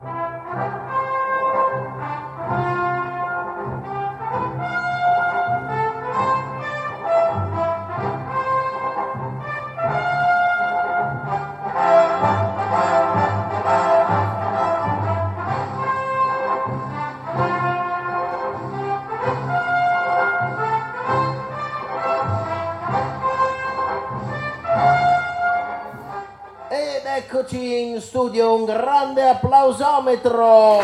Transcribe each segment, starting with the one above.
Ed eccoci in studio, un grande applausometro.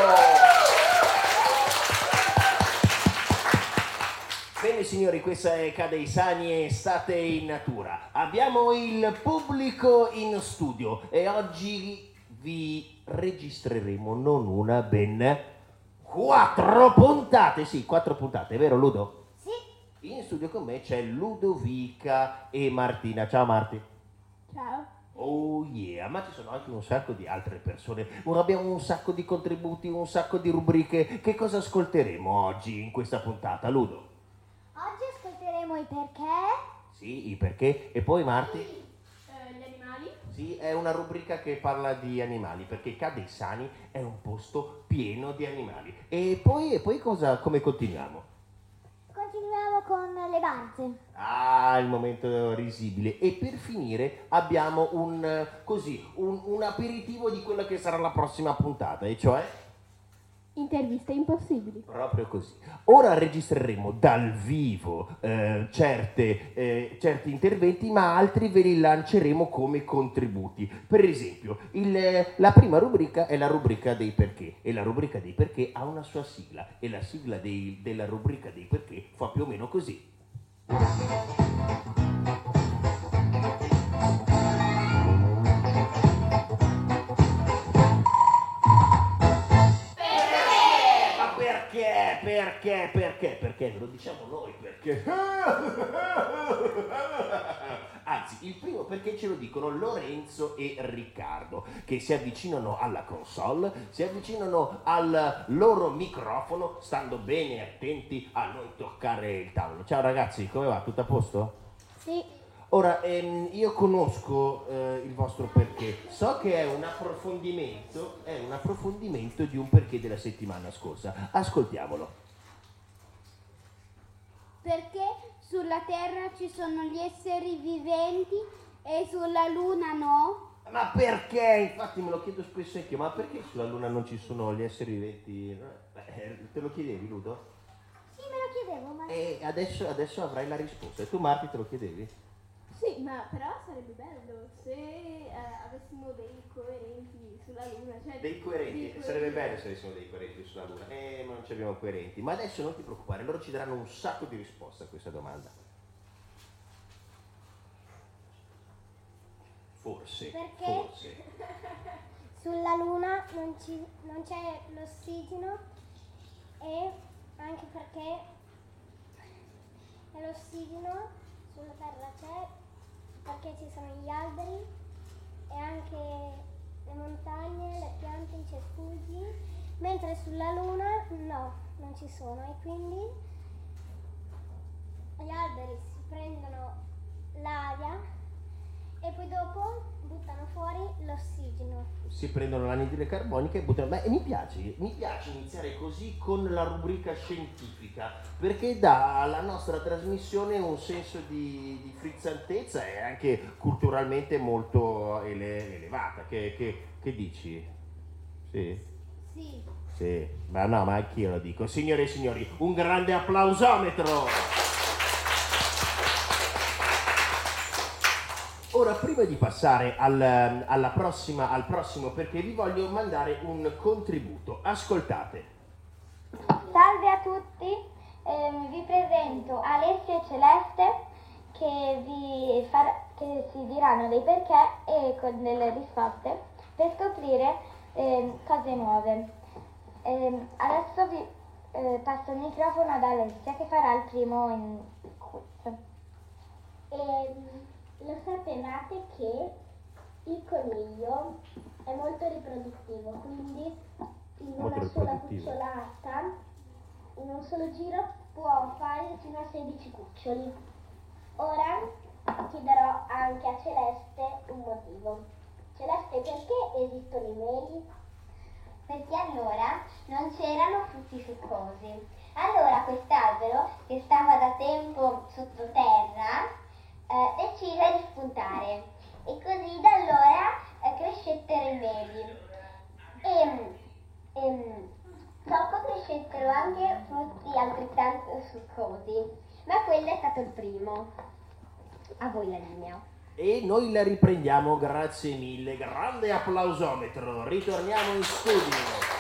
Bene signori, questa è Cadeisani Estate in Natura. Abbiamo il pubblico in studio e oggi vi registreremo non una, ben quattro puntate. Sì, quattro puntate, vero Ludo? Sì. In studio con me c'è Ludovica e Martina. Ciao Marti. Oh yeah, ma ci sono anche un sacco di altre persone. Ora abbiamo un sacco di contributi, un sacco di rubriche. Che cosa ascolteremo oggi in questa puntata, Ludo? Oggi ascolteremo i perché. Sì, i perché? E poi Marti? gli animali. Sì, è una rubrica che parla di animali, perché Cadessani è un posto pieno di animali. E poi, e poi cosa, come continuiamo? Continuiamo con le danze. Ah, il momento risibile. E per finire abbiamo un, così, un, un aperitivo di quella che sarà la prossima puntata, e cioè... Interviste impossibili. Proprio così. Ora registreremo dal vivo eh, certe, eh, certi interventi, ma altri ve li lanceremo come contributi. Per esempio, il- la prima rubrica è la rubrica dei perché e la rubrica dei perché ha una sua sigla e la sigla dei- della rubrica dei perché fa più o meno così. Perché? Perché? Perché? Ve lo diciamo noi perché. Anzi, il primo perché ce lo dicono Lorenzo e Riccardo, che si avvicinano alla console, si avvicinano al loro microfono, stando bene attenti a non toccare il tavolo. Ciao ragazzi, come va? Tutto a posto? Sì. Ora, ehm, io conosco eh, il vostro perché, so che è un approfondimento, è un approfondimento di un perché della settimana scorsa. Ascoltiamolo. Perché sulla Terra ci sono gli esseri viventi e sulla Luna no? Ma perché? Infatti me lo chiedo spesso anch'io, ma perché sulla Luna non ci sono gli esseri viventi? Beh, te lo chiedevi, Ludo? Sì, me lo chiedevo, ma... E adesso, adesso avrai la risposta. E tu Marti te lo chiedevi? Sì, ma però sarebbe bello se eh, avessimo dei coerenti sulla Luna. Cioè Dei coerenti, dei sarebbe bello se avessimo dei coerenti sulla Luna. Eh, ma non ci abbiamo coerenti. Ma adesso non ti preoccupare, loro ci daranno un sacco di risposte a questa domanda. Forse, Perché? forse. Sulla Luna non, ci- non c'è l'ossigeno e anche perché l'ossigeno sulla Terra c'è perché ci sono gli alberi e anche le montagne, le piante, i cespugli, mentre sulla Luna no, non ci sono. E quindi gli alberi si prendono l'aria e poi dopo buttano fuori l'ossigeno. Si prendono l'anidride carbonica e buttano. Beh, mi piace, mi piace iniziare così con la rubrica scientifica, perché dà alla nostra trasmissione un senso di, di frizzantezza e anche culturalmente molto ele- elevata. Che, che- che dici? Sì? Sì. Sì, ma no, ma anch'io lo dico. Signore e signori, un grande applausometro! Ora, prima di passare al, prossima, al prossimo perché vi voglio mandare un contributo. Ascoltate. Salve a tutti, ehm, vi presento Alessia e Celeste che, vi far- che si diranno dei perché e con delle risposte per scoprire ehm, cose nuove. Ehm, adesso vi eh, passo il microfono ad Alessia che farà il primo in quiz. Lo sapevate che il coniglio è molto riproduttivo, quindi in Molto una sola cucciolata, in un solo giro, può fare fino a 16 cuccioli. Ora chiederò anche a Celeste un motivo. Celeste, perché esistono i meli? perché allora non c'erano frutti succosi. Allora quest'albero, che stava da tempo sottoterra, eh, decise di spuntare e così da allora eh, crescettero i meli. E, e dopo crescettero anche frutti altrettanto succosi, ma quello è stato il primo. A voi la linea. E noi la riprendiamo, grazie mille, grande applausometro, ritorniamo in studio.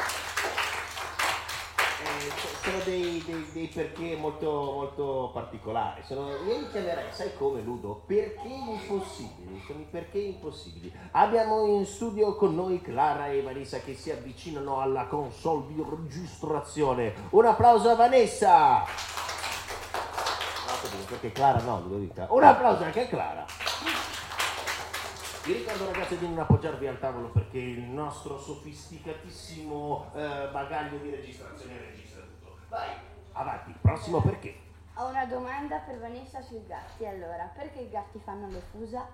Sono dei, dei- dei perché molto, molto particolari. Sono, io li chiamerei, sai come Ludo? Perché impossibili. Sono i perché impossibili. Abbiamo in studio con noi Clara e Vanessa che si avvicinano alla console di registrazione. Un applauso a Vanessa! Perché Clara no, lo dica. Un applauso anche a Clara. Vi ricordo ragazzi di non appoggiarvi al tavolo perché il nostro sofisticatissimo eh, bagaglio di registrazione registra. Vai, avanti, prossimo perché? Ho una domanda per Vanessa sui gatti. Allora, perché i gatti fanno le fusa?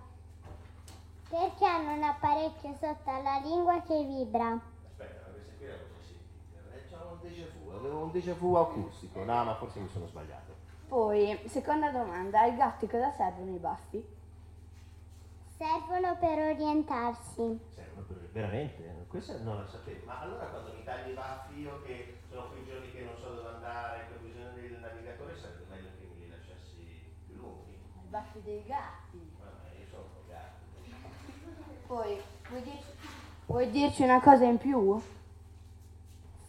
Perché hanno un apparecchio sotto alla lingua che vibra. Aspetta, questa qui era cosa sentita? C'era un déjà vu, avevo un déjà vu acustico. No, ma forse mi sono sbagliato. Poi, seconda domanda, ai gatti cosa servono i baffi? Servono per orientarsi. Servono per- veramente? Questa non la sapevo. Ma allora quando mi tagli i baffi io che sono quei giorni che non so dove andare, che ho bisogno del navigatore, sarebbe meglio che me li lasciassi più lunghi. I baffi dei gatti. Vabbè, io sono un po' gatto. Poi, vuoi dirci, vuoi dirci una cosa in più?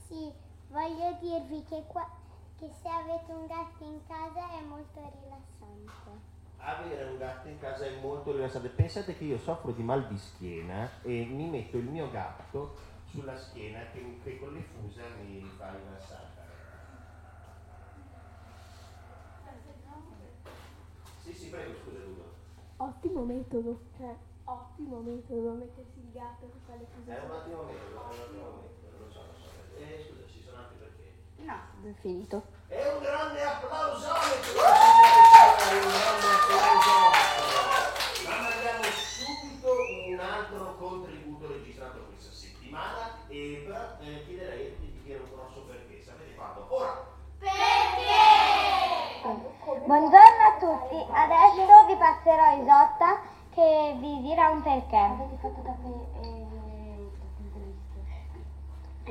Sì, voglio dirvi che, qua, che se avete un gatto in casa è molto rilassante. Avere un gatto in casa è molto rilassante. Pensate che io soffro di mal di schiena e mi metto il mio gatto sulla schiena che, che con le fusa mi fa rilassare. Sì, sì, prego, scusa Ludo. Ottimo metodo, cioè ottimo metodo mettersi il gatto che fa le È un cose. attimo meno, è un attimo meno, lo so, lo so. Eh, scusa, ci sono anche perché. No, è finito. E un grande un applausometro. Ma mandiamo subito un altro contributo registrato questa settimana e eh, chiederei di dire un grosso perché. Sapete quando? Ora! Buongiorno a tutti, adesso passerò Isotta che vi dirà un perché.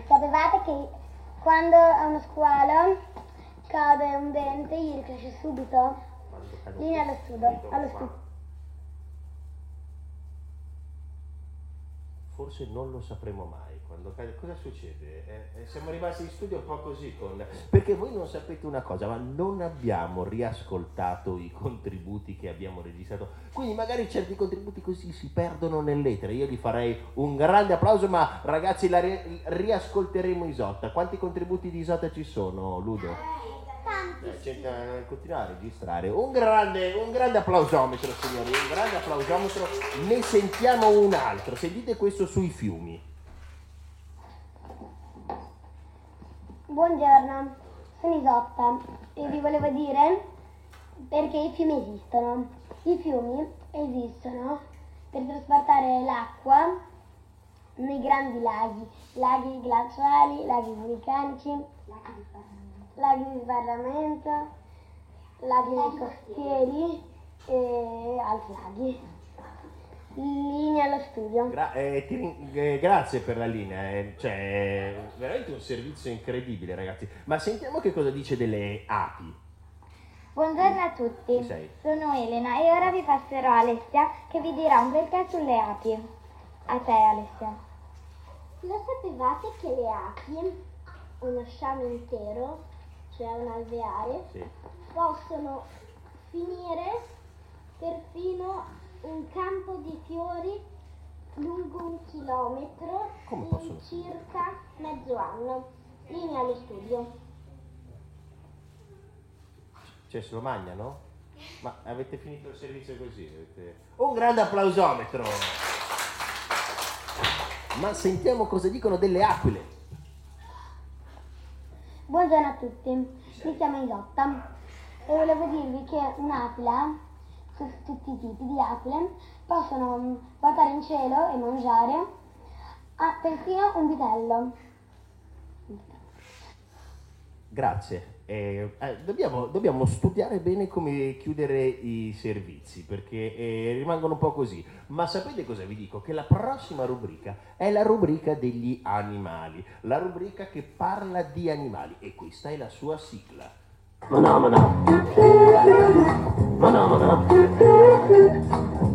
Sapevate che quando a uno squalo cade un dente gli ricresce subito? Lì allo studio, allo studio. Forse non lo sapremo mai. Quando cade, cosa succede? Eh, eh, siamo rimasti in studio un po' così con... Perché voi non sapete una cosa, ma non abbiamo riascoltato i contributi che abbiamo registrato. Quindi magari certi contributi così si perdono nell'etere. Io gli farei un grande applauso, ma ragazzi la ri- riascolteremo Isotta. Quanti contributi di Isotta ci sono, Ludo? Eh, cerca di continuare a registrare. Un grande, un grande applausometro, signori, un grande applausometro. Ne sentiamo un altro. Sentite questo sui fiumi. Buongiorno, sono Isotta e vi volevo dire perché i fiumi esistono. I fiumi esistono per trasportare l'acqua nei grandi laghi, laghi glaciali, laghi vulcanici, laghi di Parlamento, laghi costieri e altri laghi. Linea allo studio. Gra- eh, ti eh, grazie per la linea, eh, cioè veramente un servizio incredibile ragazzi. Ma sentiamo che cosa dice delle api. Buongiorno a tutti, sono Elena e ora vi passerò Alessia che vi dirà un perché sulle api. A te Alessia. Lo sapevate che le api, uno sciame intero, cioè un alveare, Sì. possono finire perfino un campo di fiori lungo un chilometro Come in circa mezzo anno. Linea allo studio. Cioè se lo mangiano? Ma avete finito il servizio così? avete- Un grande applausometro! Ma sentiamo cosa dicono delle aquile. Buongiorno a tutti, mi chiamo Isotta e volevo dirvi che un'aquila, tu- tutti i tipi di aquile, possono guardare in cielo e mangiare ah, persino un vitello. Grazie. Eh, eh, dobbiamo, dobbiamo studiare bene come chiudere i servizi perché eh, rimangono un po' così. Ma sapete cosa vi dico? Che la prossima rubrica è la rubrica degli animali, la rubrica che parla di animali e questa è la sua sigla. Phenomena. Phenomena.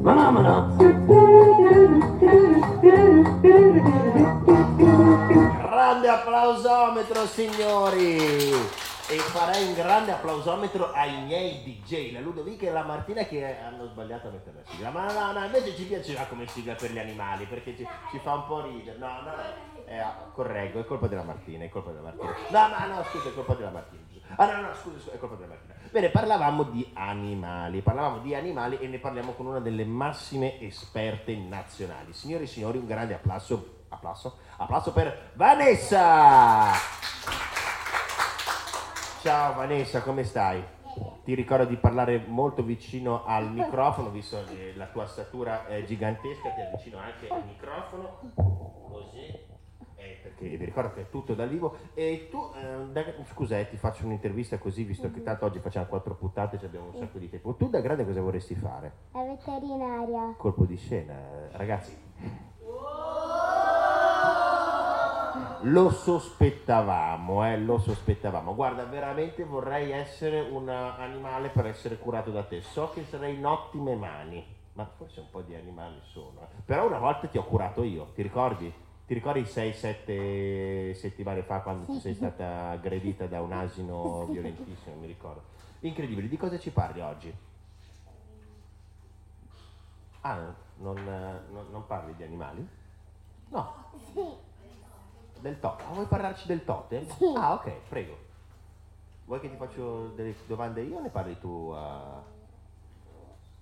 Phenomena. Grande applausometro signori! E farei un grande applausometro ai miei DJ, la Ludovica e la Martina che hanno sbagliato a mettere la sigla. Ma no, no, invece ci piaceva come sigla per gli animali perché ci, ci fa un po' ridere. No, no, no, eh, correggo, è colpa della Martina, è colpa della Martina. No, no, no, scusa, è colpa della Martina. Ah no, no, scusa, scusa, è colpa della Martina. Bene, parlavamo di animali, parlavamo di animali e ne parliamo con una delle massime esperte nazionali. Signore e signori, un grande applauso, applauso, applauso per Vanessa! Ciao Vanessa, come stai? Ti ricordo di parlare molto vicino al microfono, visto la tua statura gigantesca, ti avvicino anche al microfono, così, eh, perché vi ricordo che è tutto dal vivo. E tu, eh, da- scusa, eh, ti faccio un'intervista così, visto che tanto oggi facciamo quattro puntate e abbiamo un sacco di tempo. Tu da grande cosa vorresti fare? La veterinaria. Colpo di scena, ragazzi. Lo sospettavamo, eh, lo sospettavamo. Guarda, veramente vorrei essere un animale per essere curato da te. So che sarei in ottime mani, ma forse un po' di animali sono. eh. Però una volta ti ho curato io, ti ricordi? Ti ricordi 6-7 settimane fa quando sei stata aggredita da un asino violentissimo, mi ricordo. Incredibile, di cosa ci parli oggi? Ah, non, non- non parli di animali? No. Del totem. Ah, vuoi parlarci del totem? Ah, ok, prego. Vuoi che ti faccio delle domande io o ne parli tu a...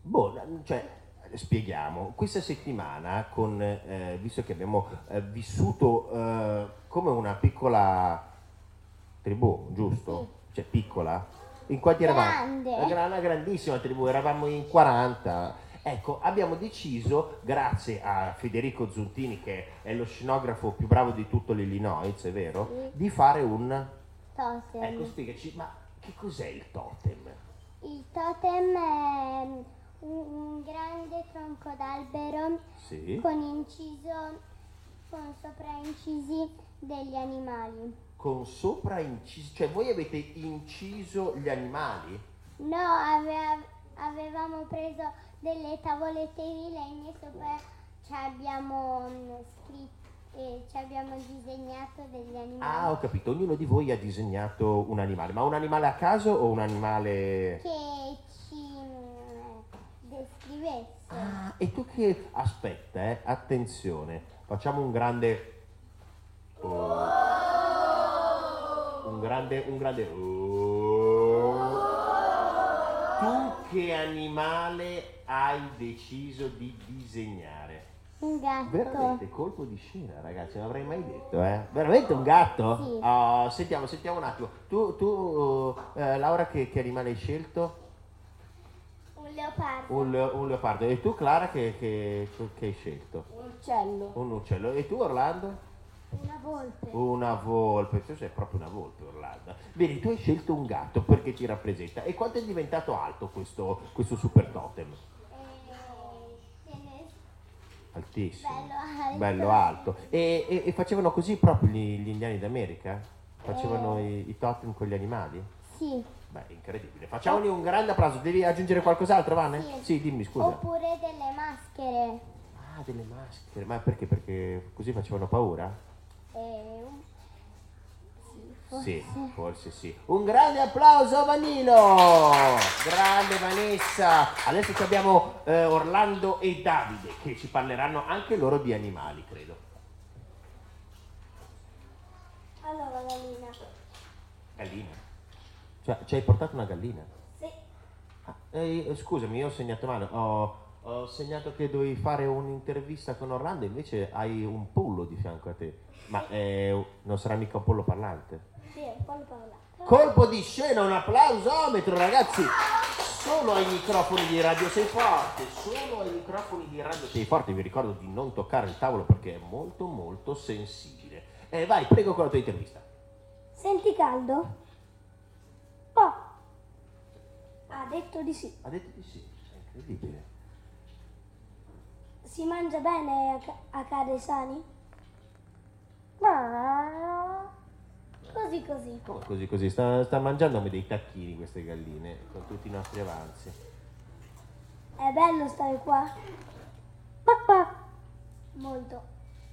Boh, cioè, spieghiamo. Questa settimana, con, eh, visto che abbiamo eh, vissuto eh, come una piccola tribù, giusto? Cioè, piccola? In quanti eravamo? Grande. Gra- una grandissima tribù, eravamo in 40. Ecco, abbiamo deciso, grazie a Federico Zuntini, che è lo scenografo più bravo di tutto l'Illinois, è vero? Sì. Di fare un... Totem. Ecco, spiegaci, ma che cos'è il totem? Il totem è un, un grande tronco d'albero Sì. con inciso, con sopra incisi degli animali. Con sopra inciso, cioè voi avete inciso gli animali? No, ave- avevamo preso delle tavolette di legno e sopra ci abbiamo mm, scritto e ci abbiamo disegnato degli animali. Ah, ho capito, ognuno di voi ha disegnato un animale, ma un animale a caso o un animale... che ci descrivesse. Ah, e tu che... Aspetta, eh, attenzione, facciamo un grande... oh. Un grande... Un grande... oh. Tu che animale hai deciso di disegnare? Un gatto. Veramente colpo di scena, ragazzi, non avrei mai detto, eh? Veramente un gatto? Sì. Oh, sentiamo, sentiamo un attimo. Tu, tu eh, Laura, che, che animale hai scelto? Un leopardo. Un, un leopardo. E tu, Clara, che, che- che hai scelto? Un uccello. Un uccello. E tu, Orlando? Una volpe. Una volpe. Tu sei proprio una volpe, Orlando. Bene, tu hai scelto un gatto perché ti rappresenta. E quanto è diventato alto questo, questo super totem? E ce n'è Altissimo. bello alto. Bello alto. E, e- e facevano così proprio gli, gli indiani d'America? Facevano i, i totem con gli animali? Sì. Beh, incredibile. Facciamogli un grande applauso. Devi aggiungere qualcos'altro, Vane? Sì. dimmi, scusa. Oppure delle maschere. Ah, delle maschere. Ma perché? Perché così facevano paura? E un... Sì, forse. Sì, forse sì. Un grande applauso a Vanino! Grande Vanessa! Adesso ci abbiamo eh, Orlando e Davide che ci parleranno anche loro di animali, credo. Allora, Galina. Gallina? Cioè, ci hai portato una gallina? Sì. Ah, eh, scusami, io ho segnato male. Ho, ho segnato che dovevi fare un'intervista con Orlando, invece hai un pollo di fianco a te. Ma eh, non sarà mica un pollo parlante? Sì, quello parlato. Colpo di scena, un applausometro, ragazzi! Solo ai microfoni di Radio Sei Forte, solo ai microfoni di Radio Sei Forte. Vi ricordo di non toccare il tavolo perché è molto molto sensibile. Eh, vai, prego con la tua intervista. Senti caldo? Detto di sì. Ha detto di sì, è incredibile. Si mangia bene a, a cade sani? Così così. Come così così? Sta, sta mangiandomi dei tacchini queste galline con tutti i nostri avanzi. È bello stare qua? Papà. Molto.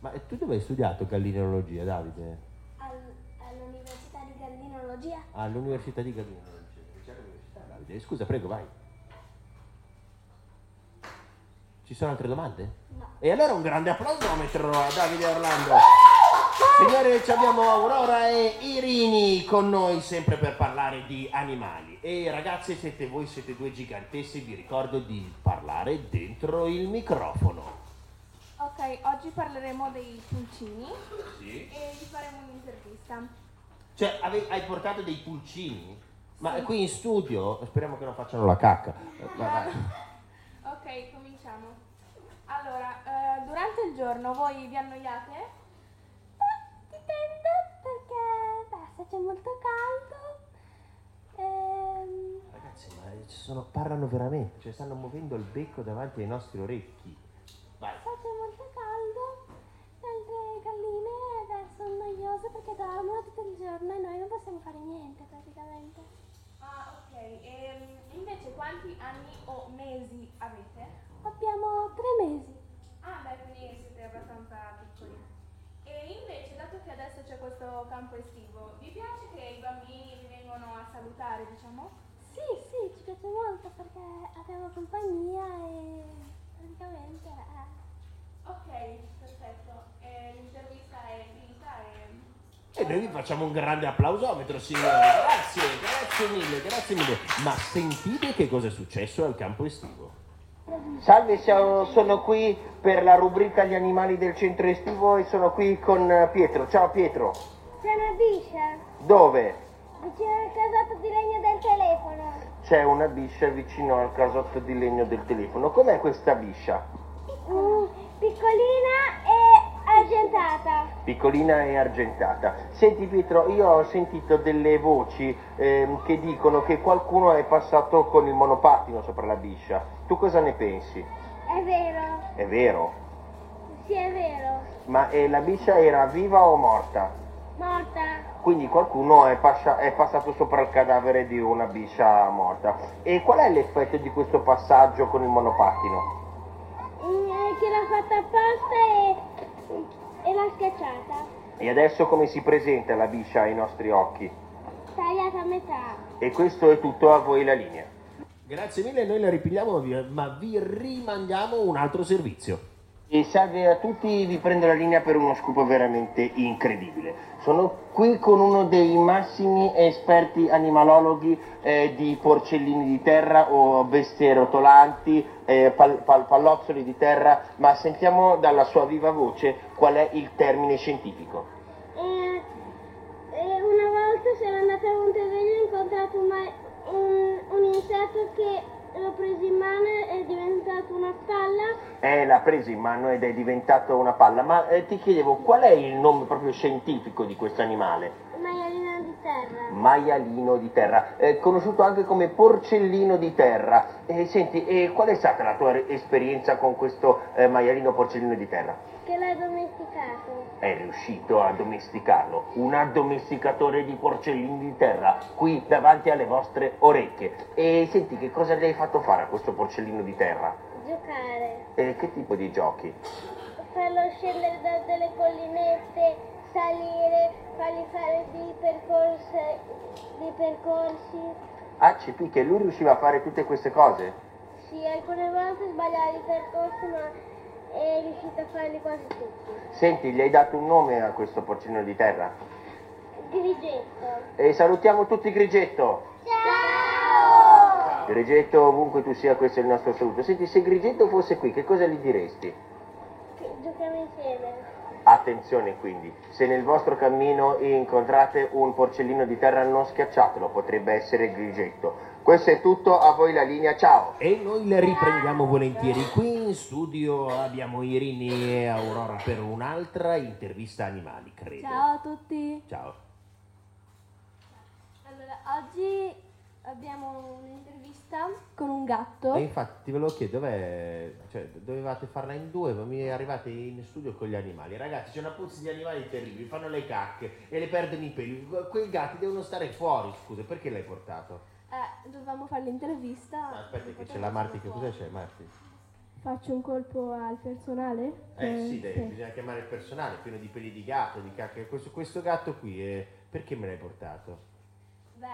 Ma tu dove hai studiato gallinologia, Davide? Al- all'Università di Gallinologia? All'Università di Gallinologia. Davide. Scusa, prego, vai. Ci sono altre domande? No. E allora un grande applausometro a Davide Orlando. Signore, ci abbiamo Aurora e Irini con noi sempre per parlare di animali. E ragazze, siete voi, siete due gigantessi, vi ricordo di parlare dentro il microfono. Ok, oggi parleremo dei pulcini Sì. e vi faremo un'intervista. Cioè, hai portato dei pulcini? Ma qui in studio, speriamo che non facciano la cacca. Ok, cominciamo. Allora, eh, durante il giorno voi vi annoiate? Dipende perché se c'è molto caldo. Ehm, Ragazzi, ma ci sono, parlano veramente, cioè stanno muovendo il becco davanti ai nostri orecchi. Vai. se c'è molto caldo, le altre galline beh, sono noiose perché dormono tutto il giorno e noi non possiamo fare niente praticamente. Ah, ok. E invece quanti anni o mesi avete? Abbiamo tre mesi. Ah, beh, quindi siete abbastanza piccoli. E invece, dato che adesso c'è questo campo estivo, vi piace che i bambini vi vengono a salutare, diciamo? Sì, sì, ci piace molto perché abbiamo compagnia e praticamente... eh, Ok, perfetto. Eh, l'intervista è finita e... E noi vi facciamo un grande applausometro, signori. Grazie, grazie mille, grazie mille. Ma sentite che cosa è successo al campo estivo. Salve, siamo- sono qui per la rubrica Gli animali del centro estivo e sono qui con eh, Pietro. Ciao Pietro. C'è una biscia Dove? vicino al casotto di legno del telefono. C'è una biscia vicino al casotto di legno del telefono. Com'è questa biscia? Mm, piccolina e argentata. Piccolina e argentata. Senti Pietro, io ho sentito delle voci ehm, che dicono che qualcuno è passato con il monopattino sopra la biscia. Tu cosa ne pensi? È vero, È vero? sì è vero. Ma eh, la biscia era viva o morta? Morta. Quindi qualcuno è, pascia- è passato sopra il cadavere di una biscia morta. E qual è l'effetto di questo passaggio con il monopattino? È che l'ha fatta apposta e, e l'ha schiacciata. E adesso come si presenta la biscia ai nostri occhi? Tagliata a metà. E questo è tutto a voi la linea. Grazie mille, noi la ripigliamo, ma vi rimandiamo un altro servizio. E salve a tutti, vi prendo la linea per uno scoop veramente incredibile. Sono qui con uno dei massimi esperti animalologhi eh, di porcellini di terra o bestie rotolanti, eh, pal- pal- pallozzoli di terra, ma sentiamo dalla sua viva voce qual è il termine scientifico. E, e una volta sono andata a Montevideo e ho incontrato un, un, un insetto che l'ho preso in mano e è diventato una palla. Eh, l'ha preso in mano ed è diventato una palla, ma eh, ti chiedevo qual è il nome proprio scientifico di questo animale? maialina di terra. maialino di terra, eh, conosciuto anche come porcellino di terra. Eh, senti, e qual è stata la tua esperienza con questo eh, maialino porcellino di terra? Che l'ha domesticato. È riuscito a domesticarlo, un addomesticatore di porcellini di terra, qui davanti alle vostre orecchie. E senti, che cosa gli hai fatto fare a questo porcellino di terra? Giocare. E che tipo di giochi? Farlo scendere da delle collinette, salire, fargli fare dei percorsi. Dei percorsi. Ah, CP, che lui riusciva a fare tutte queste cose? Sì, alcune volte sbagliava i percorsi, ma è riuscito a farli quasi tutti. Senti, gli hai dato un nome a questo porcellino di terra? Grigetto. E salutiamo tutti Grigetto. Ciao! Grigetto, ovunque tu sia, questo è il nostro saluto. Senti, se Grigetto fosse qui, che cosa gli diresti? Giochiamo insieme. Attenzione quindi, se nel vostro cammino incontrate un porcellino di terra non schiacciatelo, potrebbe essere Grigetto. Questo è tutto, a voi la linea, ciao! E noi le riprendiamo volentieri. Qui in studio abbiamo Irini e Aurora per un'altra intervista animali, credo. Ciao a tutti. Ciao. Allora, oggi abbiamo un'intervista con un gatto. E infatti ti volevo chiedere, dov'è, cioè, dovevate farla in due, ma mi arrivate in studio con gli animali. Ragazzi, c'è una puzza di animali terribili, fanno le cacche e le perdono i peli. Quei gatti devono stare fuori, scusa, perché l'hai portato? Eh, dovevamo fare l'intervista. Ma aspetta che c'è la Marti, che cosa c'è Marti? Faccio un colpo al personale? Eh sì, dai, bisogna chiamare il personale, pieno di peli di gatto, di cacche. Questo, questo gatto qui, eh, perché me l'hai portato? Beh,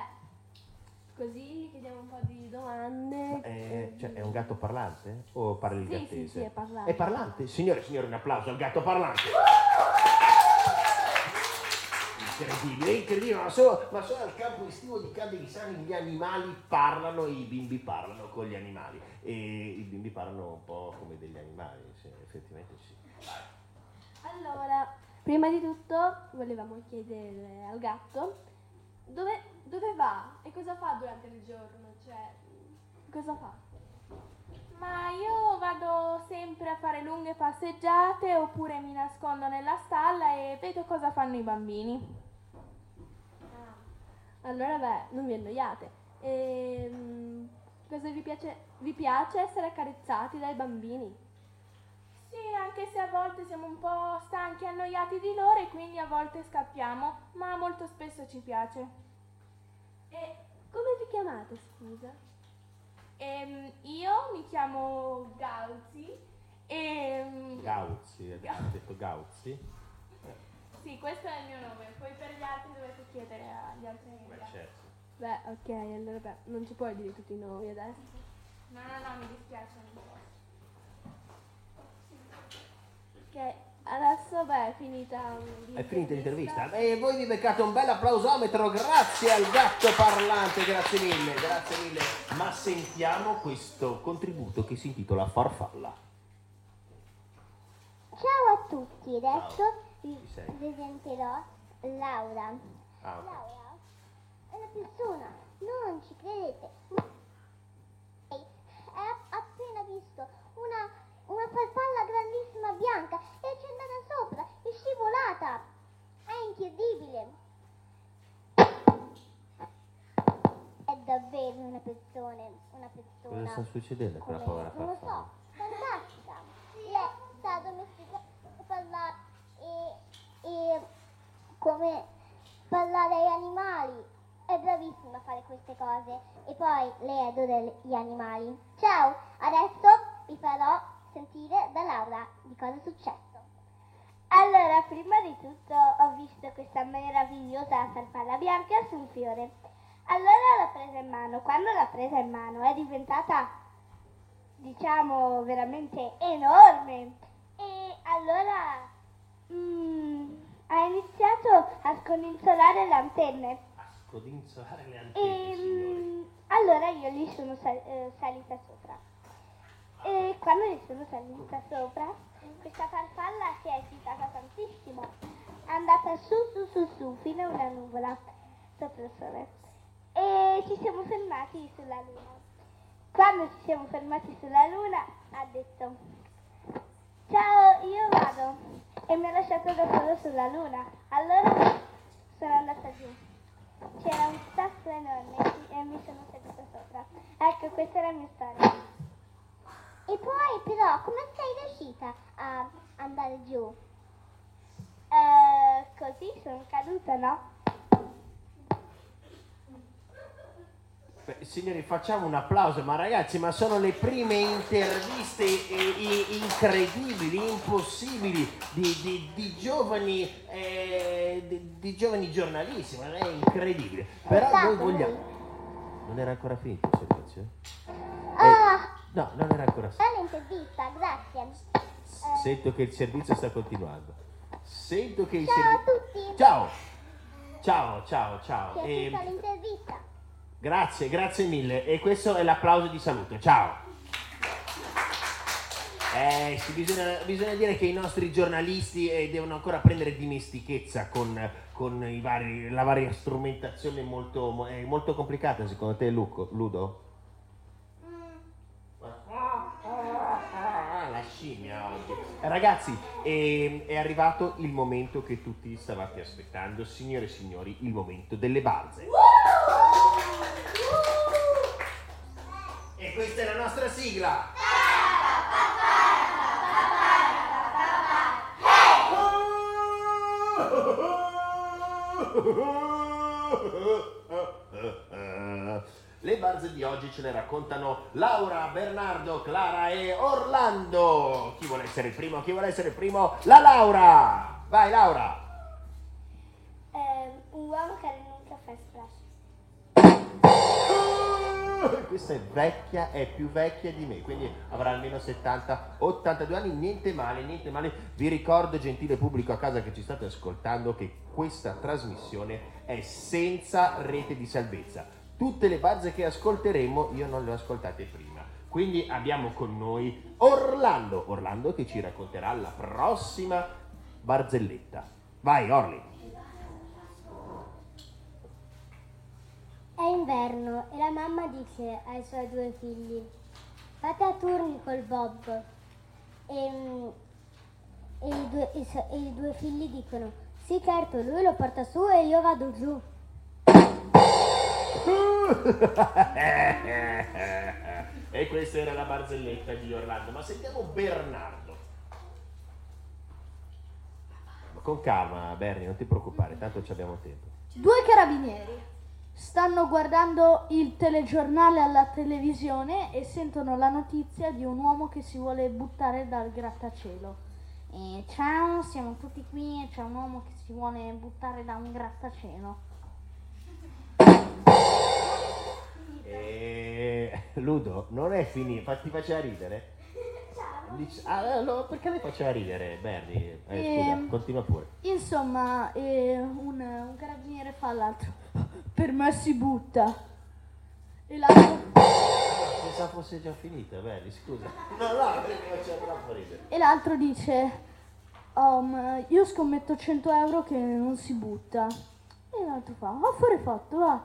così chiediamo un po' di domande. Eh, cioè, è un gatto parlante? O parli il Sì, gattese? sì, sì, è parlante. È parlante? Signore e signori, un applauso al gatto parlante. Incredibile, incredibile, ma solo, ma solo al campo estivo di Cadelisani gli animali parlano e i bimbi parlano con gli animali. E i bimbi parlano un po' come degli animali, sì, effettivamente sì. Allora, prima di tutto volevamo chiedere al gatto dove, dove va e cosa fa durante il giorno, cioè cosa fa? Ma io vado sempre a fare lunghe passeggiate oppure mi nascondo nella stalla e vedo cosa fanno i bambini. Allora beh, non vi annoiate. Ehm, cosa vi piace? Vi piace essere accarezzati dai bambini? Sì, anche se a volte siamo un po' stanchi e annoiati di loro e quindi a volte scappiamo, ma molto spesso ci piace. E come vi chiamate, scusa? Ehm, io mi chiamo Gauzi e... Gauzzi, ha detto Gauzzi? Sì, questo è il mio nome, poi per gli altri dovete chiedere agli altri Beh, ragazzi. certo. Beh, ok, allora beh, non ci puoi dire tutti i nomi adesso. No, no, no, mi dispiace, non posso. Ok, adesso beh, è finita È finita l'intervista. E voi vi beccate un bel applausometro, grazie al gatto parlante, grazie mille, grazie mille. Ma sentiamo questo contributo che si intitola Farfalla. Ciao a tutti, adesso sei? presenterò Laura. Ah, ok. Laura è una persona, non ci credete. ma ha appena visto una, una farfalla grandissima bianca e ci è andata sopra, è scivolata. È incredibile. È davvero una persona, una persona. Cosa sta succedendo con la come- povera Non lo farfalla? so, fantastica. Lei sa domesticare, parlare e, e come parlare agli animali. È bravissima a fare queste cose. E poi lei adora gli animali. Ciao, adesso vi farò sentire da Laura di cosa è successo. Allora, prima di tutto ho visto questa meravigliosa farfalla bianca su un fiore. Allora l'ho presa in mano. Quando l'ho presa in mano è diventata diciamo veramente enorme e allora mm, ha iniziato a scodinzolare le antenne. A scodinzolare le e antenne, signori. mm, allora io gli sono sal- eh, salita sopra. E quando gli sono salita sopra questa farfalla si è agitata tantissimo. È andata su su su su fino a una nuvola sopra il sole. E ci siamo fermati sulla luna. Quando ci siamo fermati sulla luna ha detto ciao io vado. E mi ha lasciato da solo sulla luna. Allora sono andata giù. C'era un sasso enorme e mi sono seduta sopra. Ecco questa è la mia storia. E poi però come sei riuscita a andare giù? Eh, così sono caduta no? Beh, signori, facciamo un applauso, ma ragazzi, ma sono le prime interviste eh, incredibili, impossibili di, di- di giovani, eh, di, di giovani giornalisti, ma è incredibile. Però noi vogliamo... Non era ancora finito il servizio? ah No, non era ancora finito. grazie Sento che il servizio sta continuando. Sento che il ciao a servizio... tutti Ciao! Ciao, ciao, ciao. si è Ehm, l'intervista Grazie, grazie mille. E questo è l'applauso di saluto. Ciao. Eh sì, bisogna, bisogna dire che i nostri giornalisti eh, devono ancora prendere dimestichezza con, con vari- la varia strumentazione molto, mo- è molto complicata secondo te Luco, Ludo? Ah, la scimmia oggi. Eh, Ragazzi, ehm, è arrivato il momento che tutti stavate aspettando, signore e signori, il momento delle balze. Questa è la nostra sigla. Le barze di oggi ce le raccontano Laura, Bernardo, Clara e Orlando. Chi vuole essere il primo? Chi vuole essere il primo? La Laura! Vai Laura! Che Questa è vecchia, è più vecchia di me, quindi avrà almeno 70, 82 anni, niente male, niente male. Vi ricordo, gentile pubblico a casa che ci state ascoltando, che questa trasmissione è senza rete di salvezza. Tutte le barze che ascolteremo io non le ho ascoltate prima. Quindi abbiamo con noi Orlando, Orlando che ci racconterà la prossima barzelletta. Vai Orli. È inverno e la mamma dice ai suoi due figli, fate a turni col Bob. E, mm, e i, due, e i due figli dicono, sì certo, lui lo porta su e io vado giù. e questa era la barzelletta di Orlando. Ma sentiamo Bernardo. Ma Con calma, Bernie, non ti preoccupare, tanto ci abbiamo tempo. Due carabinieri stanno guardando il telegiornale alla televisione e sentono la notizia di un uomo che si vuole buttare dal grattacielo. E ciao, siamo tutti qui e c'è un uomo che si vuole buttare da un grattacielo. E... Ludo, non è finito, ti faceva ridere? Dice- ah, no, perché lei faceva ridere, Bernie? Eh, scusa, Ehm. continua pure. Insomma, eh, un, un carabiniere fa all'altro. Per me si butta. E l'altro, Pensavo fosse già finita, Bernie, scusa. No, no, perché faceva troppo ridere. e l'altro dice: "Um, Io scommetto 100 euro che non si butta. E l'altro fa: Affare fatto, va.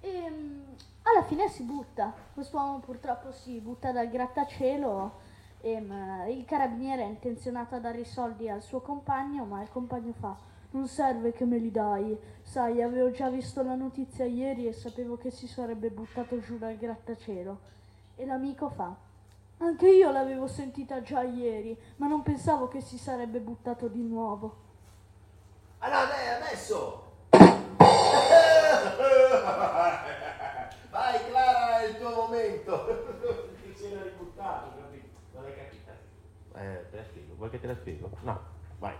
E mm, alla fine si butta. Quest'uomo purtroppo si butta dal grattacielo. E mm, il carabiniere è intenzionato a dare i soldi al suo compagno, ma il compagno fa: Non serve che me li dai. Sai, avevo già visto la notizia ieri e sapevo che si sarebbe buttato giù dal grattacielo. E l'amico fa: Anche io l'avevo sentita già ieri, ma non pensavo che si sarebbe buttato di nuovo. Allora, dai, adesso! Vai Clara, è il tuo momento. Ti si era ributtato, capito? Non hai capito? Eh, te la spiego. Vuoi che te la spiego? No, vai.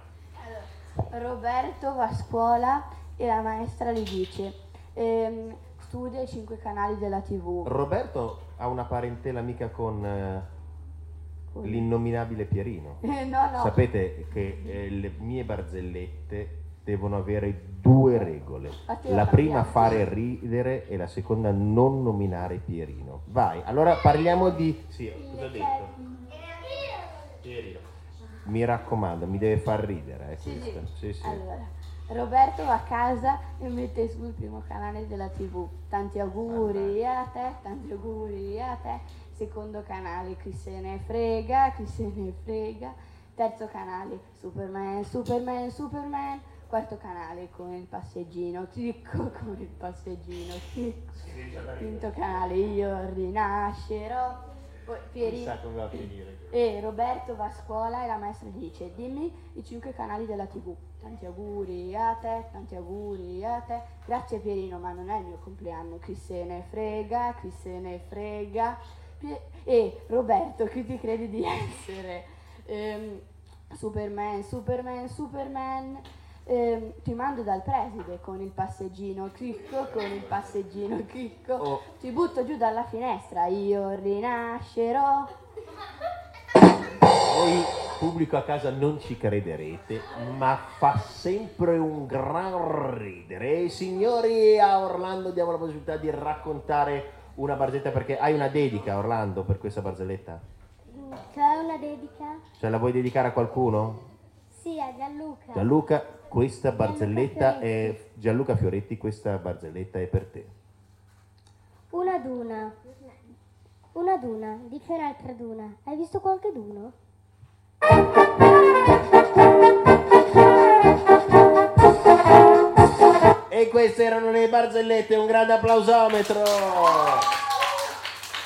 Roberto va a scuola e la maestra gli dice ehm, studia i cinque canali della tv. Roberto ha una parentela mica con eh, l'innominabile Pierino. Eh, no, no. Sapete che eh, le mie barzellette devono avere due regole. La prima fare ridere e la seconda non nominare Pierino. Vai, allora parliamo di... Sì, cosa ho detto? Mi raccomando, mi deve far ridere, eh, Sì. Sì, sì. Allora, Roberto va a casa e mette sul primo canale della tv. Tanti auguri a te, tanti auguri a te. Secondo canale, chi se ne frega, chi se ne frega. Terzo canale, Superman, Superman, Superman. Quarto canale con il passeggino, clicco con il passeggino, clicco. Quinto canale, io rinascerò. Poi Pierino. Chissà come va a finire. E Roberto va a scuola e la maestra gli dice dimmi i cinque canali della tv. Tanti auguri a te, tanti auguri a te. Grazie Pierino, ma non è il mio compleanno. Chi se ne frega, chi se ne frega. E Roberto, chi ti credi di essere? Ehm, Superman, Superman, Superman. Ehm, ti mando dal preside con il passeggino, clicco con il passeggino, clicco. Oh. Ti butto giù dalla finestra, io rinascerò. Voi pubblico a casa non ci crederete, ma fa sempre un gran ridere. E signori, a Orlando diamo la possibilità di raccontare una barzelletta perché hai una dedica, Orlando, per questa barzelletta? C'è una dedica? Cioè la vuoi dedicare a qualcuno? Sì, a Gianluca. Gianluca, questa barzelletta è Gianluca Fioretti, questa barzelletta è per te. Una duna. Una duna, dice un'altra duna. Hai visto qualche duno? E queste erano le barzellette, un grande applausometro.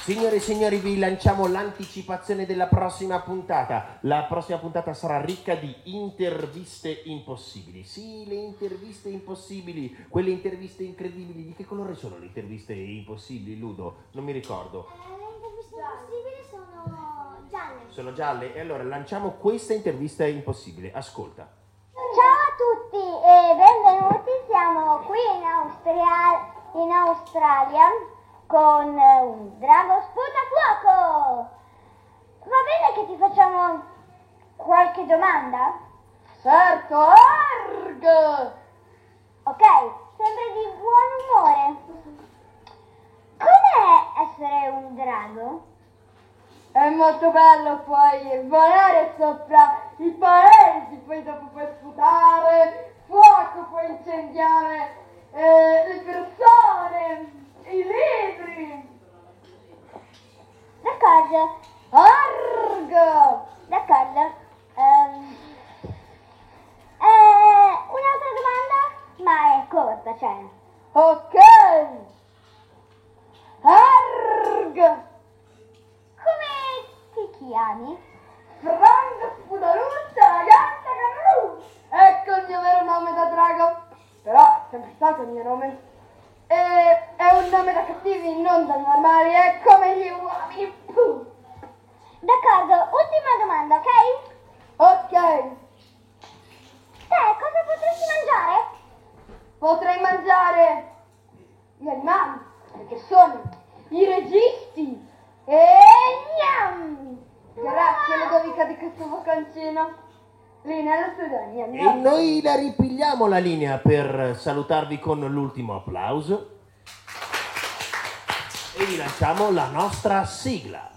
Signore e signori, vi lanciamo l'anticipazione della prossima puntata. La prossima puntata sarà ricca di interviste impossibili. Sì, le interviste impossibili, quelle interviste incredibili. Di che colore sono le interviste impossibili, Ludo? Non mi ricordo. Le interviste impossibili sono gialle. Sono gialle? E allora lanciamo questa intervista impossibile. Ascolta. Ciao a tutti e benvenuti, siamo qui in, Austria- in Australia con eh, un drago sputafuoco. Va bene che ti facciamo qualche domanda? Certo, arg! Ok, sembri di buon umore. Com'è essere un drago? È molto bello puoi volare sopra i paesi, poi dopo puoi sputare, fuoco puoi incendiare eh, le persone, i libri. D'accordo. Arg! D'accordo. Ehm, eh, un'altra domanda? Ma è corta, cioè. Ok. Arg! Come ti chiami? Frank Spudaluzza, Gatta Garru! Ecco il mio vero nome da drago. Però sempre stato il mio nome. E nome da cattivi, non da normali, è come gli uomini. Puh. D'accordo, ultima domanda, ok? Ok, Te cosa potresti mangiare? potrei mangiare gli animali, perché sono i registi. E gnam! Grazie Ludovica di questo bocconcino. Lì nello studio, gnam, E gnam. noi la ripigliamo la linea per salutarvi con l'ultimo applauso. E vi lanciamo la nostra sigla.